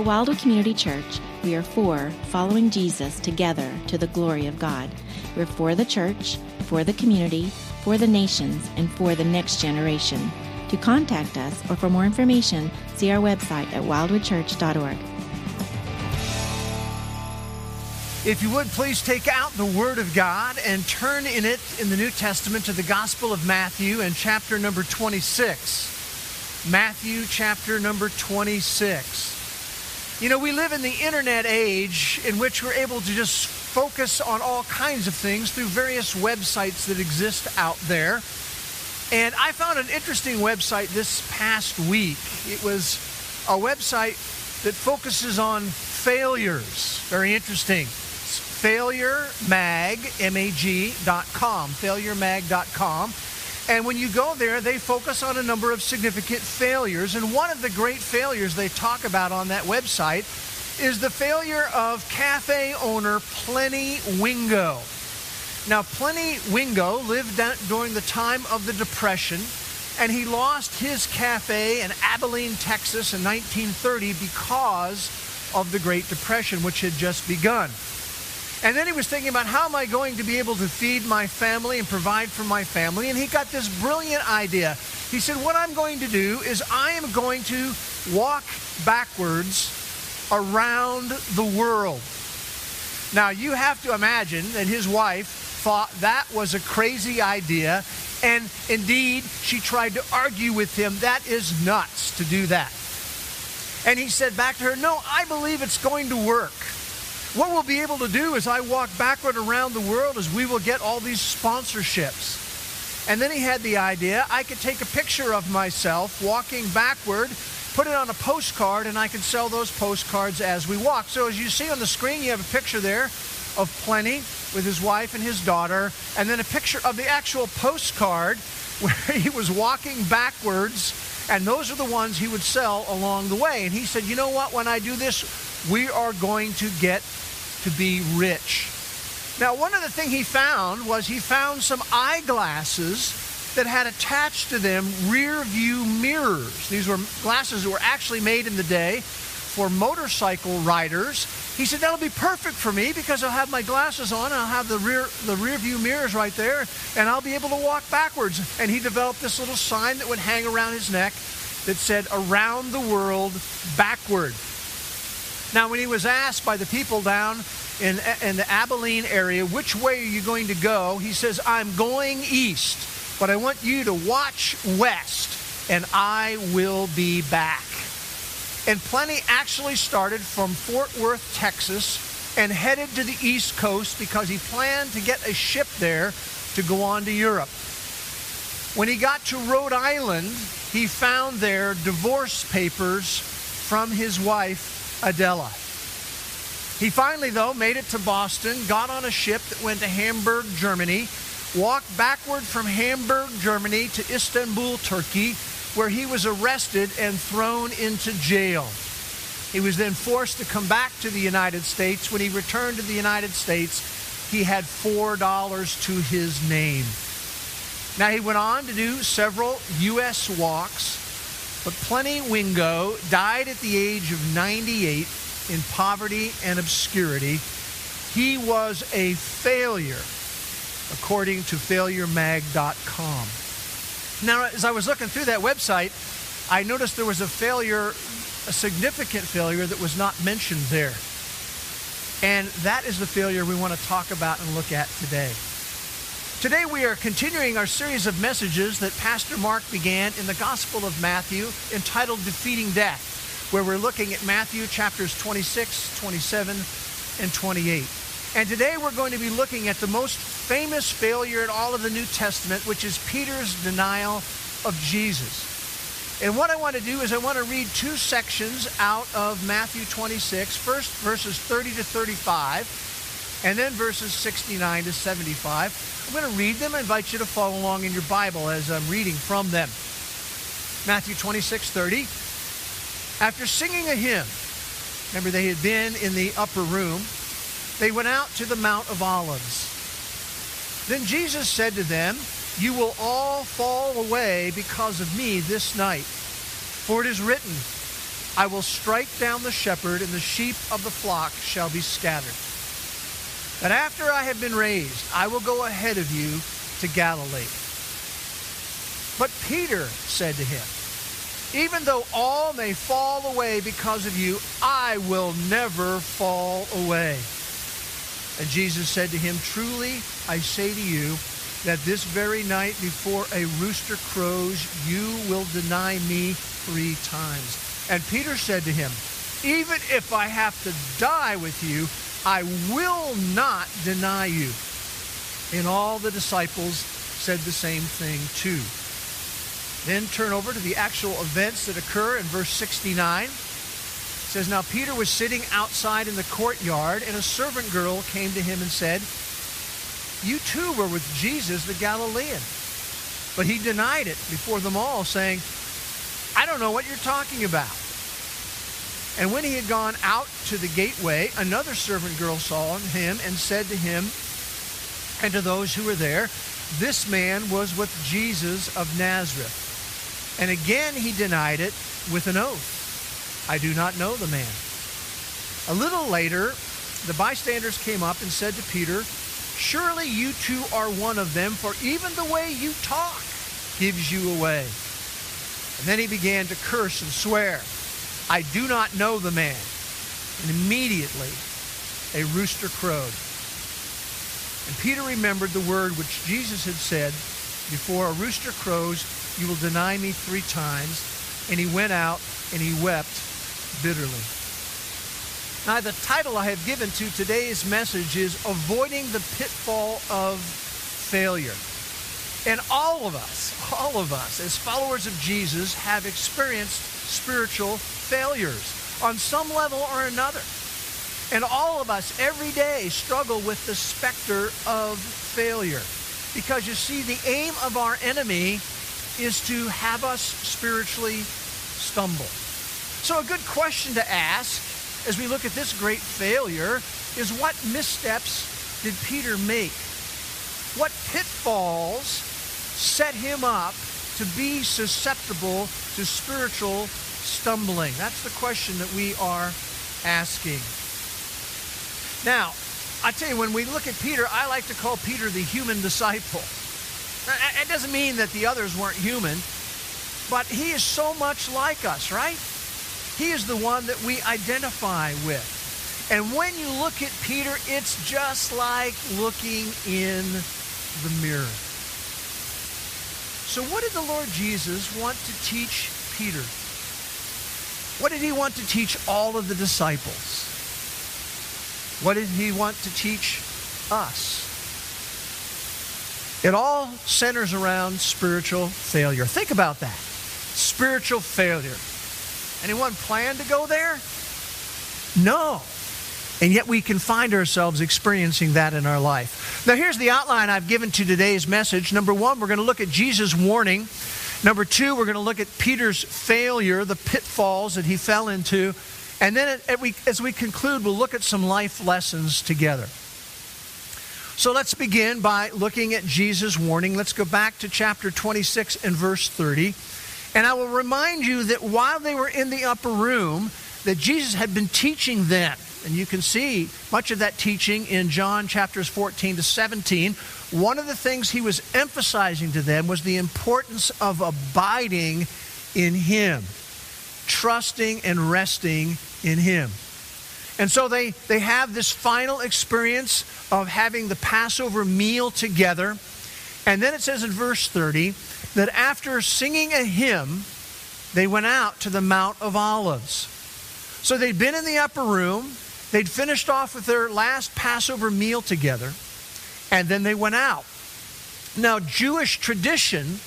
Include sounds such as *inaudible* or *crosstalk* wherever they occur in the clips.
At Wildwood Community Church, we are for following Jesus together to the glory of God. We're for the church, for the community, for the nations, and for the next generation. To contact us or for more information, see our website at wildwoodchurch.org. If you would please take out the Word of God and turn in it in the New Testament to the Gospel of Matthew and chapter number 26. Matthew chapter number 26. You know, we live in the internet age in which we're able to just focus on all kinds of things through various websites that exist out there. And I found an interesting website this past week. It was a website that focuses on failures. Very interesting failuremag, M-A-G.com, failuremag.com. And when you go there, they focus on a number of significant failures. And one of the great failures they talk about on that website is the failure of cafe owner Plennie Wingo. Now, Plennie Wingo lived during the time of the Depression, and he lost his cafe in Abilene, Texas in 1930 because of the Great Depression, which had just begun. And then he was thinking about how am I going to be able to feed my family and provide for my family? And he got this brilliant idea. He said, What I'm going to do is I am going to walk backwards around the world. Now, you have to imagine that his wife thought that was a crazy idea. And indeed, she tried to argue with him, That is nuts to do that. And he said back to her, No, I believe it's going to work. What we'll be able to do as I walk backward around the world is we will get all these sponsorships. And then he had the idea I could take a picture of myself walking backward, put it on a postcard, and I could sell those postcards as we walk. So as you see on the screen, you have a picture there of Plennie with his wife and his daughter, and then a picture of the actual postcard *laughs* where he was walking backwards, and those are the ones he would sell along the way. And he said, You know what? When I do this, we are going to get to be rich. Now, one of the things he found was he found some eyeglasses that had attached to them rear view mirrors. These were glasses that were actually made in the day for motorcycle riders. He said that'll be perfect for me because I'll have my glasses on, I'll have the rear the rear view mirrors right there, and I'll be able to walk backwards. And he developed this little sign that would hang around his neck that said around the world backward. Now, when he was asked by the people down in, in the Abilene area, which way are you going to go? He says, I'm going east, but I want you to watch west, and I will be back. And Plennie actually started from Fort Worth, Texas, and headed to the East Coast because he planned to get a ship there to go on to Europe. When he got to Rhode Island, he found there divorce papers from his wife, Adela. He finally, though, made it to Boston, got on a ship that went to Hamburg, Germany, walked backward from Hamburg, Germany to Istanbul, Turkey, where he was arrested and thrown into jail. He was then forced to come back to the United States. When he returned to the United States, he had $4 to his name. Now, he went on to do several U.S. walks, but Plennie Wingo died at the age of 98 in poverty and obscurity. He was a failure, according to failuremag.com. Now, as I was looking through that website, I noticed there was a failure, a significant failure that was not mentioned there. And that is the failure we want to talk about and look at today. Today we are continuing our series of messages that Pastor Mark began in the Gospel of Matthew entitled Defeating Death where we're looking at Matthew chapters 26, 27, and 28. And today we're going to be looking at the most famous failure in all of the New Testament, which is Peter's denial of Jesus. And what I want to do is I want to read two sections out of Matthew 26, first verses 30 to 35, and then verses 69 to 75. I'm going to read them. I invite you to follow along in your Bible as I'm reading from them. Matthew 26, 30. After singing a hymn, remember they had been in the upper room, they went out to the Mount of Olives. Then Jesus said to them, You will all fall away because of me this night. For it is written, I will strike down the shepherd, and the sheep of the flock shall be scattered. But after I have been raised, I will go ahead of you to Galilee. But Peter said to him, Even though all may fall away because of you, I will never fall away. And Jesus said to him, Truly I say to you, that this very night before a rooster crows, you will deny me three times. And Peter said to him, Even if I have to die with you, I will not deny you. And all the disciples said the same thing too. Then turn over to the actual events that occur in verse 69. It says, Now Peter was sitting outside in the courtyard, and a servant girl came to him and said, You too were with Jesus the Galilean. But he denied it before them all, saying, I don't know what you're talking about. And when he had gone out to the gateway, another servant girl saw him and said to him and to those who were there, This man was with Jesus of Nazareth. And again he denied it with an oath. I do not know the man. A little later, the bystanders came up and said to Peter, Surely you too are one of them, for even the way you talk gives you away. And then he began to curse and swear, I do not know the man. And immediately a rooster crowed. And Peter remembered the word which Jesus had said, Before a rooster crows, you will deny me three times. And he went out and he wept bitterly. Now, the title I have given to today's message is Avoiding the Pitfall of Failure. And all of us, all of us, as followers of Jesus, have experienced spiritual failures on some level or another. And all of us every day struggle with the specter of failure. Because you see, the aim of our enemy is to have us spiritually stumble. So, a good question to ask as we look at this great failure is what missteps did Peter make? What pitfalls set him up to be susceptible to spiritual stumbling? That's the question that we are asking. Now, I tell you, when we look at Peter, I like to call Peter the human disciple. It doesn't mean that the others weren't human, but he is so much like us, right? He is the one that we identify with. And when you look at Peter, it's just like looking in the mirror. So, what did the Lord Jesus want to teach Peter? What did he want to teach all of the disciples? What did he want to teach us? It all centers around spiritual failure. Think about that. Spiritual failure. Anyone plan to go there? No. And yet we can find ourselves experiencing that in our life. Now, here's the outline I've given to today's message. Number one, we're going to look at Jesus' warning. Number two, we're going to look at Peter's failure, the pitfalls that he fell into. And then as we conclude, we'll look at some life lessons together. So let's begin by looking at Jesus' warning. Let's go back to chapter 26 and verse 30. And I will remind you that while they were in the upper room, that Jesus had been teaching them. And you can see much of that teaching in John chapters 14 to 17. One of the things he was emphasizing to them was the importance of abiding in him, trusting and resting in him. And so they, they have this final experience of having the Passover meal together. And then it says in verse 30 that after singing a hymn, they went out to the Mount of Olives. So they'd been in the upper room, they'd finished off with their last Passover meal together, and then they went out. Now, Jewish tradition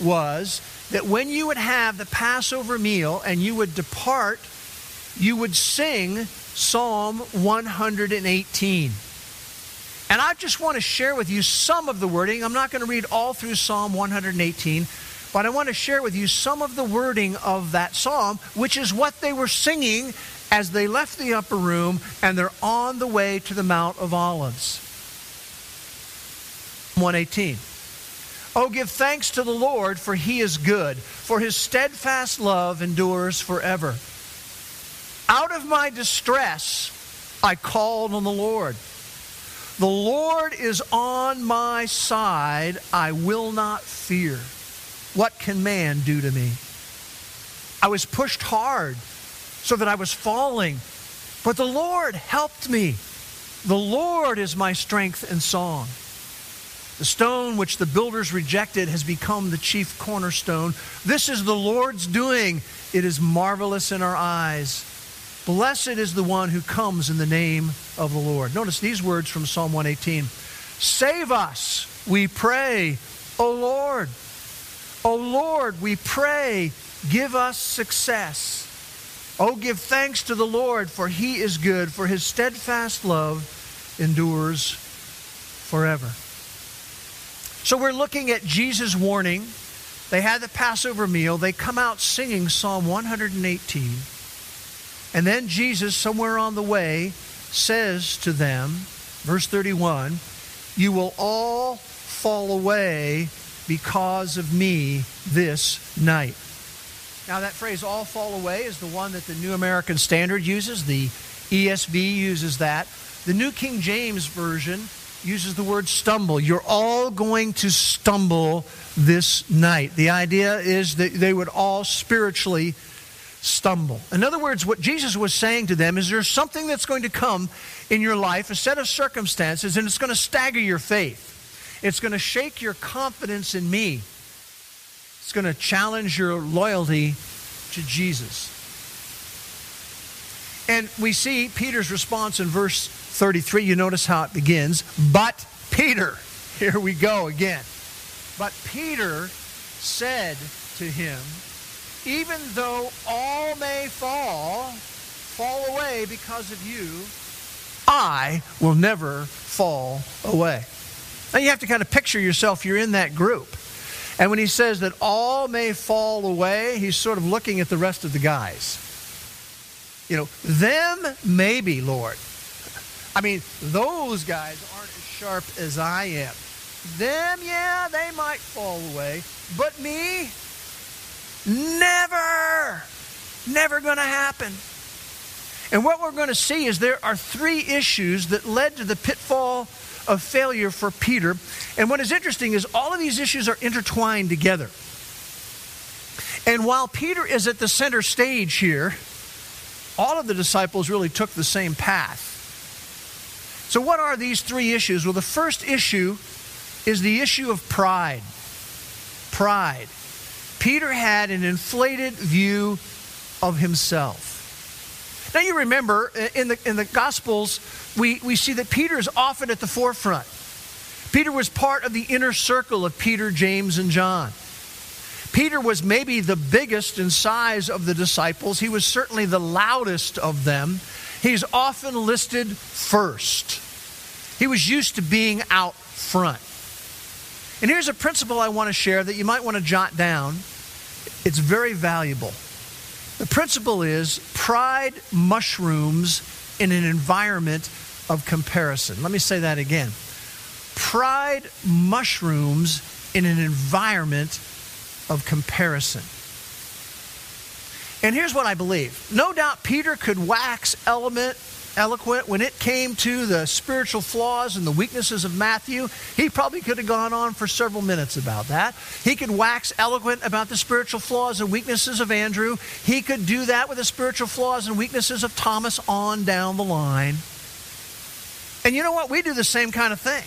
was that when you would have the Passover meal and you would depart, you would sing Psalm 118. And I just want to share with you some of the wording. I'm not going to read all through Psalm 118, but I want to share with you some of the wording of that psalm, which is what they were singing as they left the upper room and they're on the way to the Mount of Olives. 118. Oh, give thanks to the Lord, for he is good, for his steadfast love endures forever. Out of my distress, I called on the Lord. The Lord is on my side. I will not fear. What can man do to me? I was pushed hard so that I was falling, but the Lord helped me. The Lord is my strength and song. The stone which the builders rejected has become the chief cornerstone. This is the Lord's doing. It is marvelous in our eyes. Blessed is the one who comes in the name of the Lord. Notice these words from Psalm 118 Save us, we pray, O Lord. O Lord, we pray, give us success. Oh, give thanks to the Lord, for he is good, for his steadfast love endures forever. So we're looking at Jesus' warning. They had the Passover meal. They come out singing Psalm 118. And then Jesus, somewhere on the way, says to them, verse 31, You will all fall away because of me this night. Now, that phrase, all fall away, is the one that the New American Standard uses. The ESV uses that. The New King James Version uses the word stumble. You're all going to stumble this night. The idea is that they would all spiritually stumble. In other words, what Jesus was saying to them is there's something that's going to come in your life, a set of circumstances, and it's going to stagger your faith. It's going to shake your confidence in me. It's going to challenge your loyalty to Jesus. And we see Peter's response in verse 33. You notice how it begins. But Peter, *laughs* here we go again. But Peter said to him, even though all may fall, fall away because of you, I will never fall away. Now you have to kind of picture yourself, you're in that group. And when he says that all may fall away, he's sort of looking at the rest of the guys. You know, them maybe, Lord. I mean, those guys aren't as sharp as I am. Them, yeah, they might fall away. But me, Never. Never going to happen. And what we're going to see is there are three issues that led to the pitfall of failure for Peter. And what is interesting is all of these issues are intertwined together. And while Peter is at the center stage here, all of the disciples really took the same path. So, what are these three issues? Well, the first issue is the issue of pride. Pride. Peter had an inflated view of himself. Now, you remember in the, in the Gospels, we, we see that Peter is often at the forefront. Peter was part of the inner circle of Peter, James, and John. Peter was maybe the biggest in size of the disciples. He was certainly the loudest of them. He's often listed first. He was used to being out front. And here's a principle I want to share that you might want to jot down. It's very valuable. The principle is pride mushrooms in an environment of comparison. Let me say that again. Pride mushrooms in an environment of comparison. And here's what I believe. No doubt Peter could wax element eloquent when it came to the spiritual flaws and the weaknesses of Matthew. He probably could have gone on for several minutes about that. He could wax eloquent about the spiritual flaws and weaknesses of Andrew. He could do that with the spiritual flaws and weaknesses of Thomas on down the line. And you know what? We do the same kind of thing.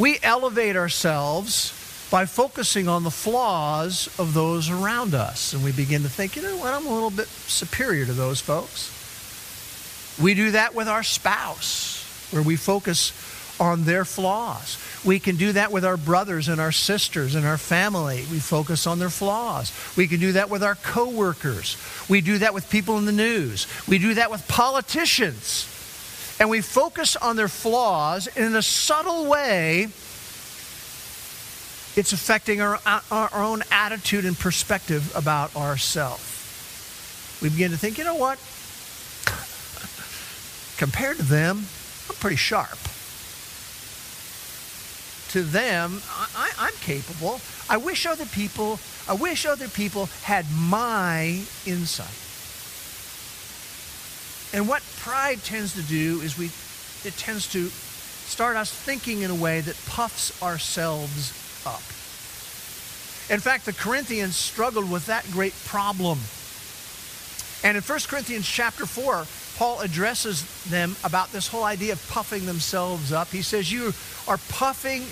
We elevate ourselves by focusing on the flaws of those around us. And we begin to think, you know what, I'm a little bit superior to those folks. We do that with our spouse, where we focus on their flaws. We can do that with our brothers and our sisters and our family. We focus on their flaws. We can do that with our coworkers. We do that with people in the news. We do that with politicians. And we focus on their flaws in a subtle way. It's affecting our, our own attitude and perspective about ourselves. We begin to think, you know what? Compared to them, I'm pretty sharp. To them, I, am capable. I wish other people, I wish other people had my insight. And what pride tends to do is we it tends to start us thinking in a way that puffs ourselves up. In fact, the Corinthians struggled with that great problem. And in 1 Corinthians chapter 4, Paul addresses them about this whole idea of puffing themselves up. He says, You are puffing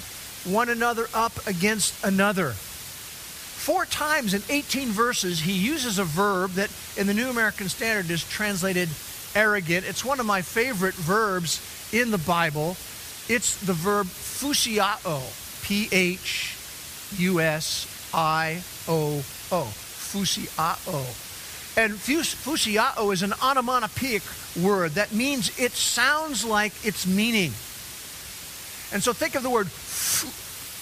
one another up against another. Four times in 18 verses, he uses a verb that in the New American Standard is translated arrogant. It's one of my favorite verbs in the Bible. It's the verb phusioo, P H U S I O O, phusioo. And phusioo is an onomatopoeic word that means it sounds like its meaning. And so think of the word,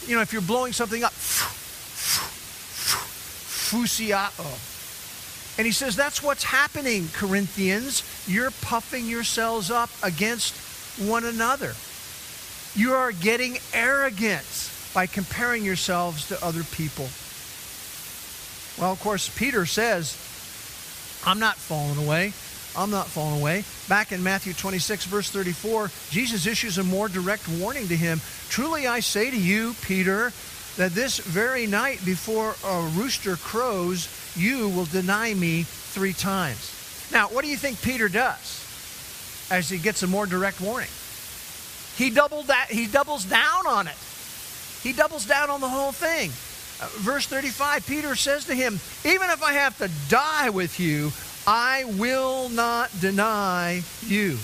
you know, if you're blowing something up, phusioo. And he says, that's what's happening, Corinthians. You're puffing yourselves up against one another. You are getting arrogant by comparing yourselves to other people. Well, of course, Peter says, I'm not falling away. I'm not falling away. Back in Matthew 26, verse 34, Jesus issues a more direct warning to him. Truly I say to you, Peter, that this very night before a rooster crows, you will deny me three times. Now, what do you think Peter does as he gets a more direct warning? He doubled that he doubles down on it. He doubles down on the whole thing. Verse 35, Peter says to him, Even if I have to die with you, I will not deny you.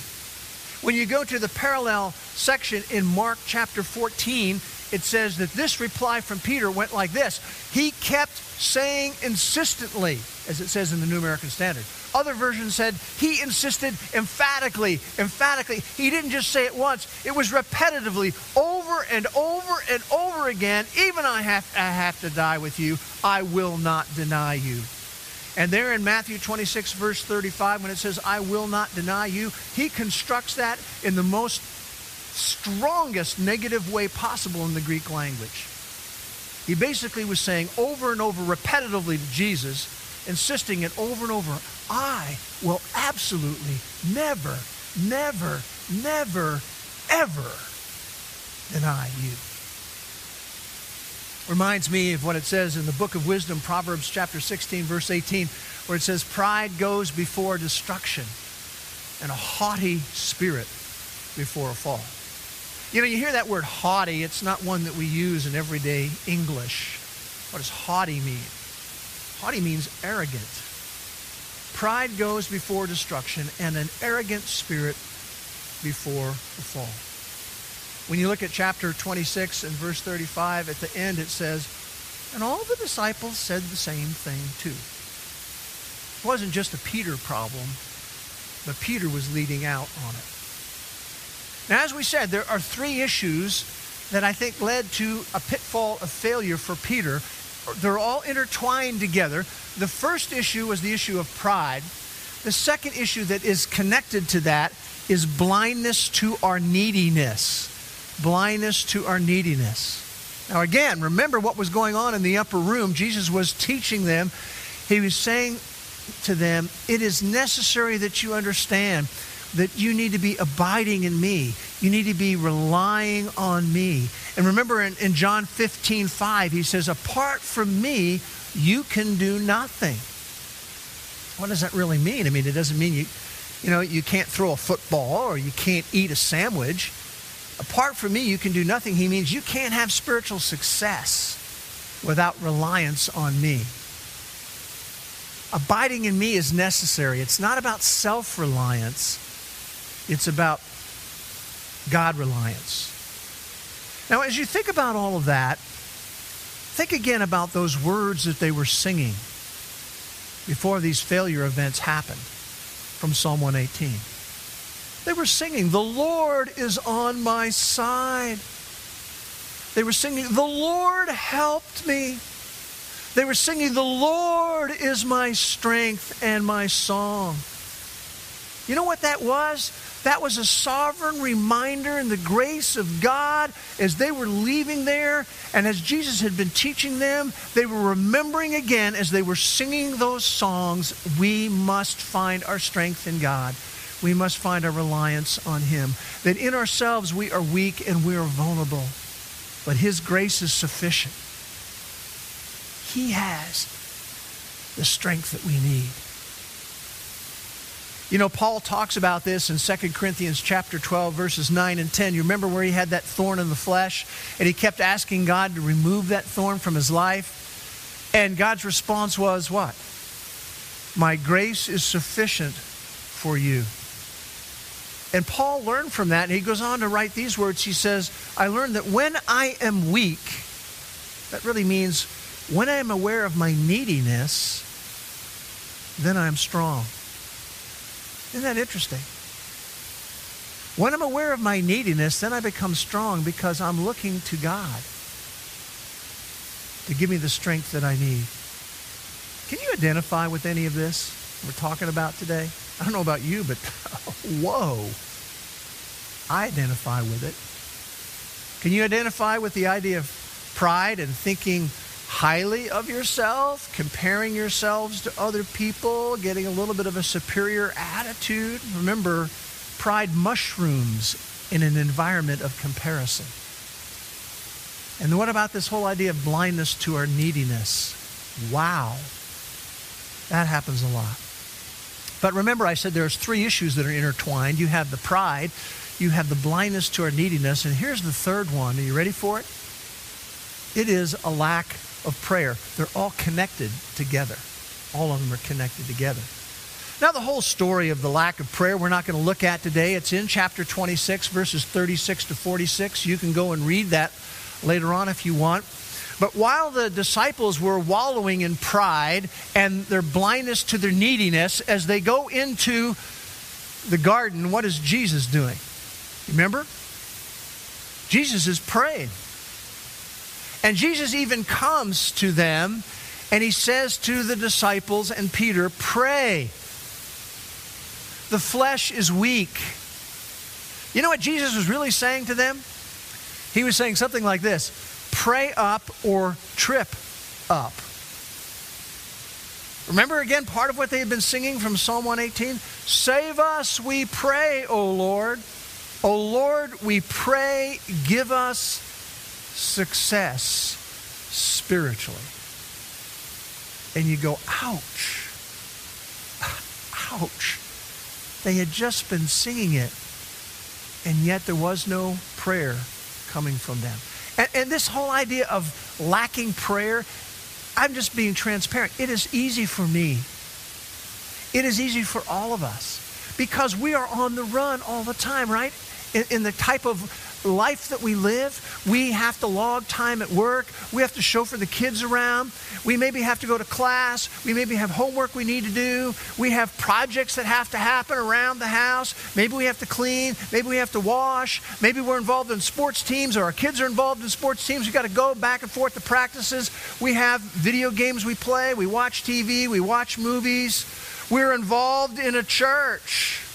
When you go to the parallel section in Mark chapter 14, it says that this reply from Peter went like this He kept saying insistently, as it says in the New American Standard. Other versions said he insisted emphatically, emphatically. He didn't just say it once, it was repetitively, over and over and over again. Even I have, I have to die with you, I will not deny you. And there in Matthew 26, verse 35, when it says, I will not deny you, he constructs that in the most strongest negative way possible in the Greek language. He basically was saying over and over repetitively to Jesus, insisting it over and over I will absolutely never, never, never, ever deny you. Reminds me of what it says in the book of wisdom, Proverbs chapter 16, verse 18, where it says, Pride goes before destruction, and a haughty spirit before a fall. You know, you hear that word haughty, it's not one that we use in everyday English. What does haughty mean? Haughty means arrogant. Pride goes before destruction, and an arrogant spirit before the fall. When you look at chapter 26 and verse 35, at the end it says, And all the disciples said the same thing too. It wasn't just a Peter problem, but Peter was leading out on it. Now, as we said, there are three issues that I think led to a pitfall of failure for Peter. They're all intertwined together. The first issue was the issue of pride. The second issue that is connected to that is blindness to our neediness. Blindness to our neediness. Now, again, remember what was going on in the upper room. Jesus was teaching them. He was saying to them, It is necessary that you understand that you need to be abiding in me. You need to be relying on me. And remember in, in John 15, 5, he says, Apart from me, you can do nothing. What does that really mean? I mean, it doesn't mean you, you know, you can't throw a football or you can't eat a sandwich. Apart from me, you can do nothing. He means you can't have spiritual success without reliance on me. Abiding in me is necessary. It's not about self reliance, it's about God reliance. Now, as you think about all of that, think again about those words that they were singing before these failure events happened from Psalm 118. They were singing, The Lord is on my side. They were singing, The Lord helped me. They were singing, The Lord is my strength and my song. You know what that was? That was a sovereign reminder in the grace of God as they were leaving there and as Jesus had been teaching them. They were remembering again as they were singing those songs we must find our strength in God. we must find our reliance on Him. That in ourselves we are weak and we are vulnerable, but His grace is sufficient. He has the strength that we need. You know, Paul talks about this in 2 Corinthians chapter 12, verses 9 and 10. You remember where he had that thorn in the flesh? And he kept asking God to remove that thorn from his life. And God's response was what? My grace is sufficient for you. And Paul learned from that, and he goes on to write these words. He says, I learned that when I am weak, that really means when I am aware of my neediness, then I am strong. Isn't that interesting? When I'm aware of my neediness, then I become strong because I'm looking to God to give me the strength that I need. Can you identify with any of this we're talking about today? I don't know about you, but *laughs* whoa. I identify with it. Can you identify with the idea of pride and thinking highly of yourself, comparing yourselves to other people, getting a little bit of a superior attitude? Remember, pride mushrooms in an environment of comparison. And what about this whole idea of blindness to our neediness? Wow. That happens a lot. But remember, I said there's three issues that are intertwined. You have the pride, you have the blindness to our neediness, and here's the third one. Are you ready for it? It is a lack of prayer. They're all connected together. All of them are connected together. Now, the whole story of the lack of prayer we're not going to look at today. It's in chapter 26, verses 36 to 46. You can go and read that later on if you want. But while the disciples were wallowing in pride and their blindness to their neediness, as they go into the garden, what is Jesus doing? Remember? Jesus is praying. And Jesus even comes to them and he says to the disciples and Peter, Pray. The flesh is weak. You know what Jesus was really saying to them? He was saying something like this pray up or trip up. Remember again part of what they had been singing from Psalm 118? Save us, we pray, O Lord. O Lord, we pray, give us success spiritually. And you go, ouch. *sighs* Ouch. They had just been singing it, and yet there was no prayer coming from them. And, and this whole idea of lacking prayer, I'm just being transparent. It is easy for me. It is easy for all of us because we are on the run all the time, right? In, in the type of life that we live, we have to log time at work. We have to chauffeur the kids around. We maybe have to go to class. We maybe have homework we need to do. We have projects that have to happen around the house. Maybe we have to clean. Maybe we have to wash. Maybe we're involved in sports teams or our kids are involved in sports teams. We've got to go back and forth to practices. We have video games we play. We watch TV. We watch movies. We're involved in a church.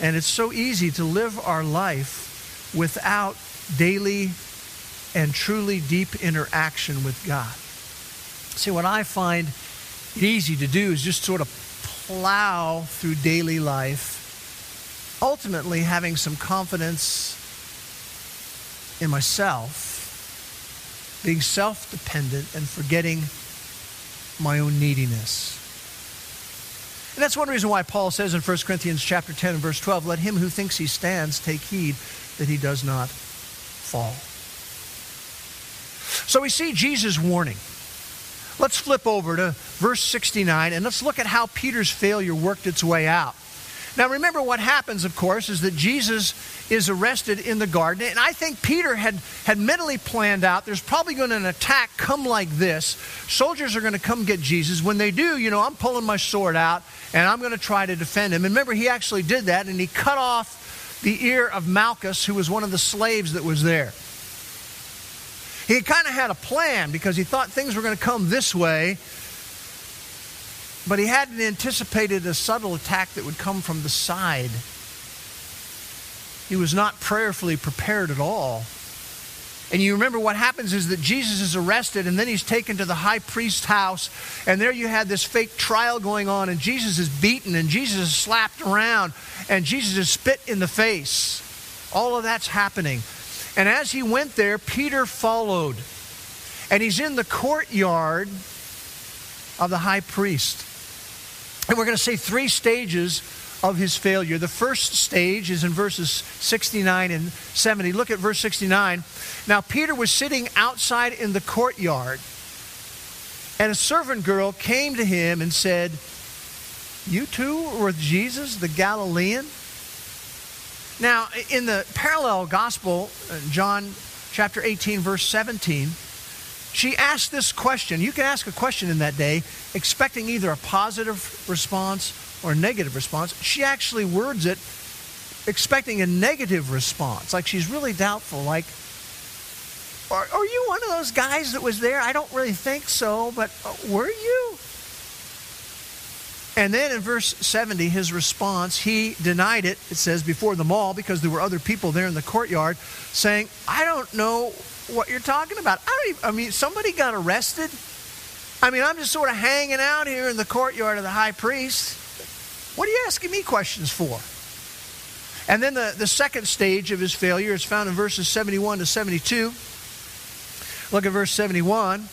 And it's so easy to live our life without daily and truly deep interaction with God. See, what I find easy to do is just sort of plow through daily life, ultimately having some confidence in myself, being self dependent, and forgetting my own neediness. And that's one reason why Paul says in 1 Corinthians chapter 10 and verse 12, let him who thinks he stands take heed that he does not fall. So we see Jesus' warning. Let's flip over to verse 69 and let's look at how Peter's failure worked its way out. Now, remember what happens, of course, is that Jesus is arrested in the garden. And I think Peter had, had mentally planned out there's probably going to an attack come like this. Soldiers are going to come get Jesus. When they do, you know, I'm pulling my sword out and I'm going to try to defend him. And remember, he actually did that and he cut off the ear of Malchus, who was one of the slaves that was there. He kind of had a plan because he thought things were going to come this way but he hadn't anticipated a subtle attack that would come from the side. He was not prayerfully prepared at all. And you remember what happens is that Jesus is arrested and then he's taken to the high priest's house. And there you had this fake trial going on, and Jesus is beaten and Jesus is slapped around and Jesus is spit in the face. All of that's happening. And as he went there, Peter followed. And he's in the courtyard of the high priest. And we're going to say three stages of his failure. The first stage is in verses 69 and 70. Look at verse 69. Now, Peter was sitting outside in the courtyard, and a servant girl came to him and said, You too were with Jesus, the Galilean? Now, in the parallel gospel, uh, John chapter 18, verse 17, she asked this question. You can ask a question in that day, expecting either a positive response or a negative response. She actually words it expecting a negative response, like she's really doubtful, like, are, are you one of those guys that was there? I don't really think so, but uh, were you? And then in verse 70, his response, he denied it, it says, before them all, because there were other people there in the courtyard, saying, I don't know what you're talking about. I don't even, I mean, somebody got arrested. I mean, I'm just sort of hanging out here in the courtyard of the high priest. What are you asking me questions for? And then the, the second stage of his failure is found in verses 71 to 72. Look at verse 71.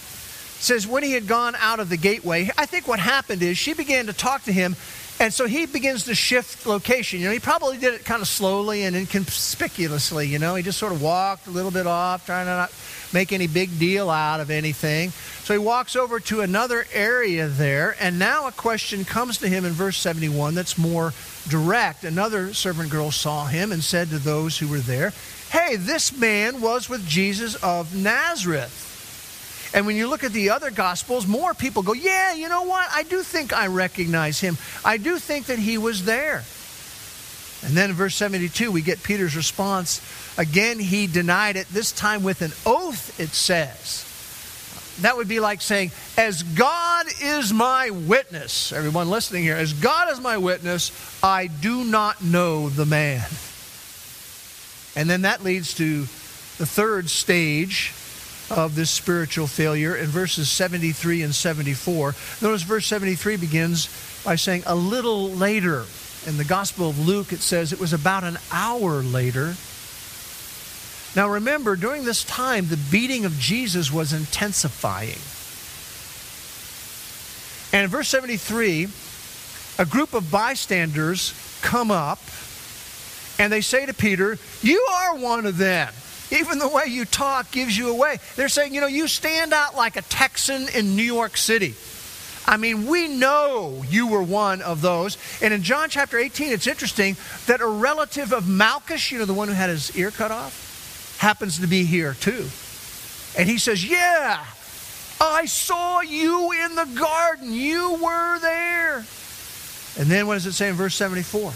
Says, When he had gone out of the gateway, I think what happened is she began to talk to him, and so he begins to shift location. You know, he probably did it kind of slowly and inconspicuously. You know, he just sort of walked a little bit off, trying to not make any big deal out of anything. So he walks over to another area there, and now a question comes to him in verse 71 that's more direct. Another servant girl saw him and said to those who were there, Hey, this man was with Jesus of Nazareth. And when you look at the other gospels, more people go, Yeah, you know what? I do think I recognize him. I do think that he was there. And then in verse 72, we get Peter's response. Again, he denied it, this time with an oath, it says. That would be like saying, As God is my witness, everyone listening here, as God is my witness, I do not know the man. And then that leads to the third stage of this spiritual failure in verses 73 and 74. Notice verse 73 begins by saying, A little later in the Gospel of Luke, it says it was about an hour later. Now remember, during this time, the beating of Jesus was intensifying. And in verse 73, a group of bystanders come up and they say to Peter, You are one of them. Even the way you talk gives you away. They're saying, You know, you stand out like a Texan in New York City. I mean, we know you were one of those. And in John chapter 18, it's interesting that a relative of Malchus, you know, the one who had his ear cut off, happens to be here too. And he says, Yeah, I saw you in the garden. You were there. And then what does it say in verse 74?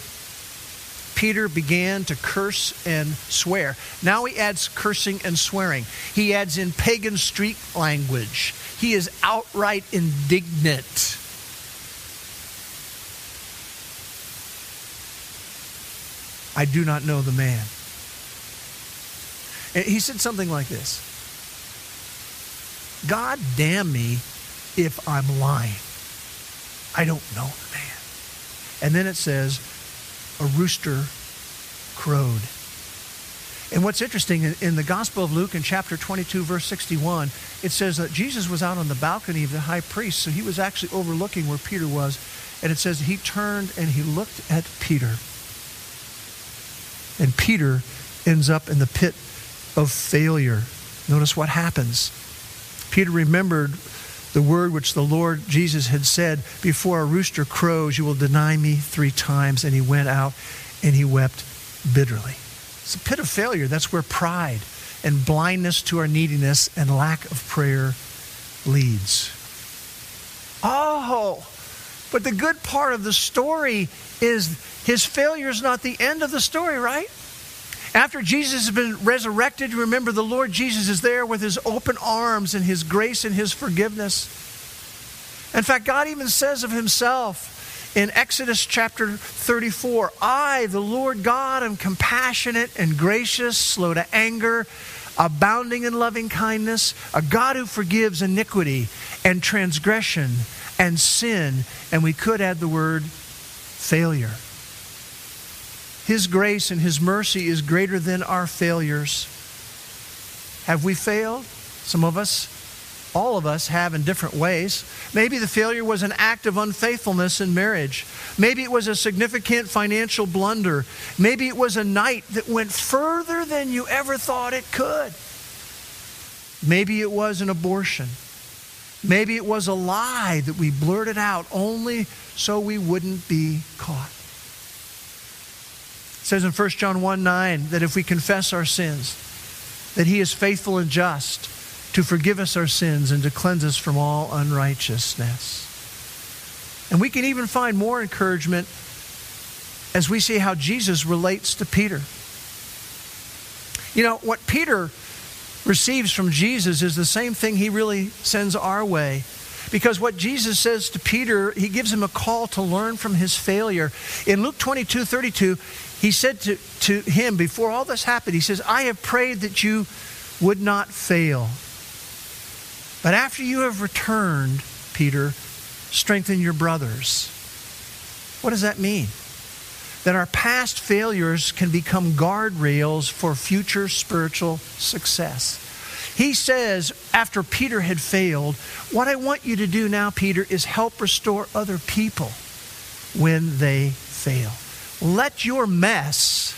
Peter began to curse and swear. Now he adds cursing and swearing. He adds in pagan street language. He is outright indignant. I do not know the man. And he said something like this God damn me if I'm lying. I don't know the man. And then it says, a rooster crowed. And what's interesting, in the Gospel of Luke in chapter 22, verse 61, it says that Jesus was out on the balcony of the high priest, so he was actually overlooking where Peter was. And it says he turned and he looked at Peter. And Peter ends up in the pit of failure. Notice what happens. Peter remembered the word which the Lord Jesus had said, Before a rooster crows, you will deny me three times. And he went out and he wept bitterly. It's a pit of failure. That's where pride and blindness to our neediness and lack of prayer leads. Oh, but the good part of the story is his failure is not the end of the story, right? After Jesus has been resurrected, remember the Lord Jesus is there with his open arms and his grace and his forgiveness. In fact, God even says of himself, in Exodus chapter 34, I, the Lord God, am compassionate and gracious, slow to anger, abounding in loving kindness, a God who forgives iniquity and transgression and sin, and we could add the word failure. His grace and His mercy is greater than our failures. Have we failed? Some of us, all of us, have in different ways. Maybe the failure was an act of unfaithfulness in marriage. Maybe it was a significant financial blunder. Maybe it was a night that went further than you ever thought it could. Maybe it was an abortion. Maybe it was a lie that we blurted out only so we wouldn't be caught. Says in 1 John 1 9 that if we confess our sins, that he is faithful and just to forgive us our sins and to cleanse us from all unrighteousness. And we can even find more encouragement as we see how Jesus relates to Peter. You know, what Peter receives from Jesus is the same thing he really sends our way. Because what Jesus says to Peter, he gives him a call to learn from his failure. In Luke 22 32, he said to, to him, before all this happened, he says, I have prayed that you would not fail. But after you have returned, Peter, strengthen your brothers. What does that mean? That our past failures can become guardrails for future spiritual success. He says, after Peter had failed, What I want you to do now, Peter, is help restore other people when they fail. Let your mess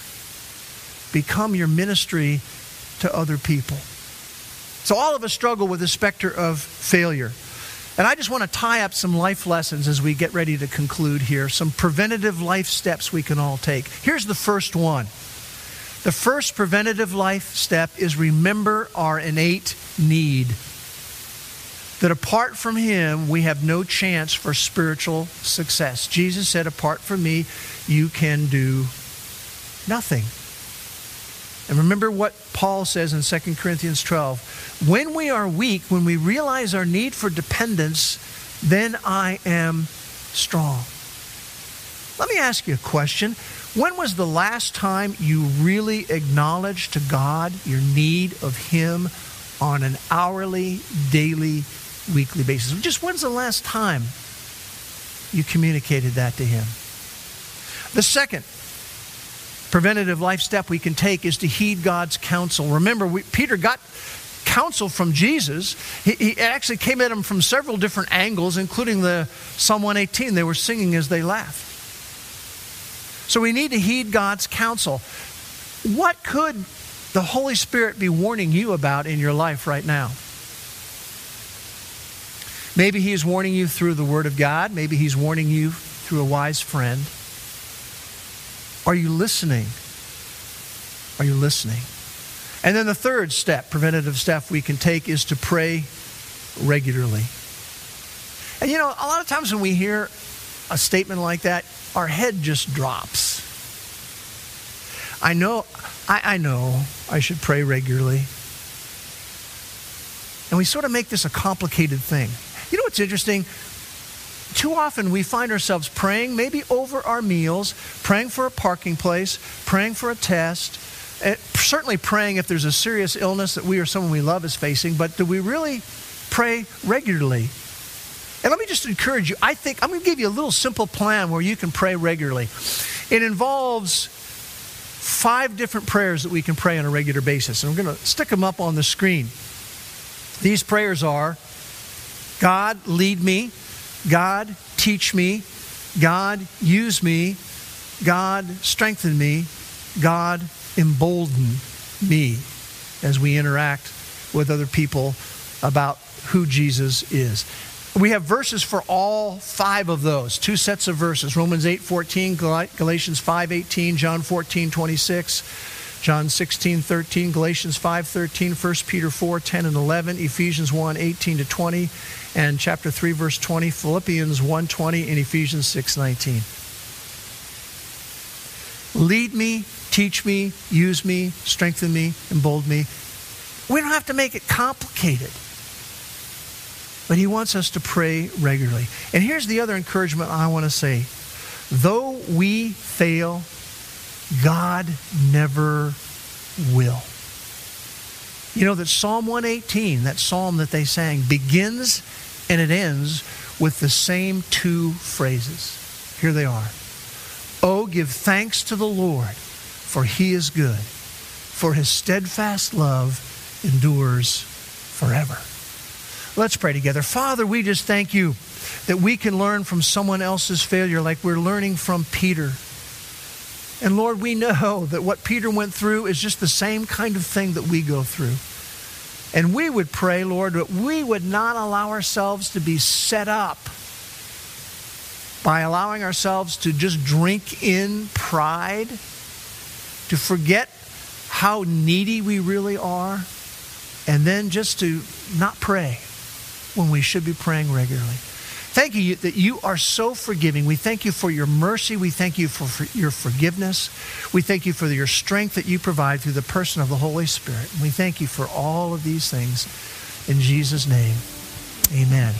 become your ministry to other people. So, all of us struggle with the specter of failure. And I just want to tie up some life lessons as we get ready to conclude here, some preventative life steps we can all take. Here's the first one. The first preventative life step is remember our innate need. That apart from Him, we have no chance for spiritual success. Jesus said, Apart from me, you can do nothing. And remember what Paul says in 2 Corinthians 12 when we are weak, when we realize our need for dependence, then I am strong. Let me ask you a question. When was the last time you really acknowledged to God your need of Him on an hourly, daily, weekly basis? Just when's the last time you communicated that to Him? The second preventative life step we can take is to heed God's counsel. Remember, we, Peter got counsel from Jesus. He, he, actually came at him from several different angles, including the Psalm 118. They were singing as they laughed. So we need to heed God's counsel. What could the Holy Spirit be warning you about in your life right now? Maybe He is warning you through the Word of God. Maybe He's warning you through a wise friend. Are you listening? Are you listening? And then the third step, preventative step we can take is to pray regularly. And you know, a lot of times when we hear a statement like that, our head just drops. I know, I, I know I should pray regularly. And we sort of make this a complicated thing. You know what's interesting? too often we find ourselves praying, maybe over our meals, praying for a parking place, praying for a test, certainly praying if there's a serious illness that we or someone we love is facing, but do we really pray regularly? And let me just encourage you. I think I'm going to give you a little simple plan where you can pray regularly. It involves five different prayers that we can pray on a regular basis. And I'm going to stick them up on the screen. These prayers are God, lead me. God, teach me. God, use me. God, strengthen me. God, embolden me as we interact with other people about who Jesus is. We have verses for all five of those, two sets of verses Romans 8 14, Galatians 5 18, John 14 26. John 16, 13, Galatians 5, 13, 1 Peter 4, 10 and 11, Ephesians 1, 18 to 20, and chapter 3, verse 20, Philippians 1, 20, and Ephesians 6, 19. Lead me, teach me, use me, strengthen me, embolden me. We don't have to make it complicated. But he wants us to pray regularly. And here's the other encouragement I want to say. Though we fail, God never will. You know that Psalm 118, that psalm that they sang, begins and it ends with the same two phrases. Here they are. Oh, give thanks to the Lord, for he is good, for his steadfast love endures forever. Let's pray together. Father, we just thank you that we can learn from someone else's failure like we're learning from Peter. And Lord, we know that what Peter went through is just the same kind of thing that we go through. And we would pray, Lord, that we would not allow ourselves to be set up by allowing ourselves to just drink in pride, to forget how needy we really are, and then just to not pray when we should be praying regularly. Thank you that you are so forgiving. We thank you for your mercy. We thank you for, for, your forgiveness. We thank you for your strength that you provide through the person of the Holy Spirit. And we thank you for all of these things. In Jesus' name, amen.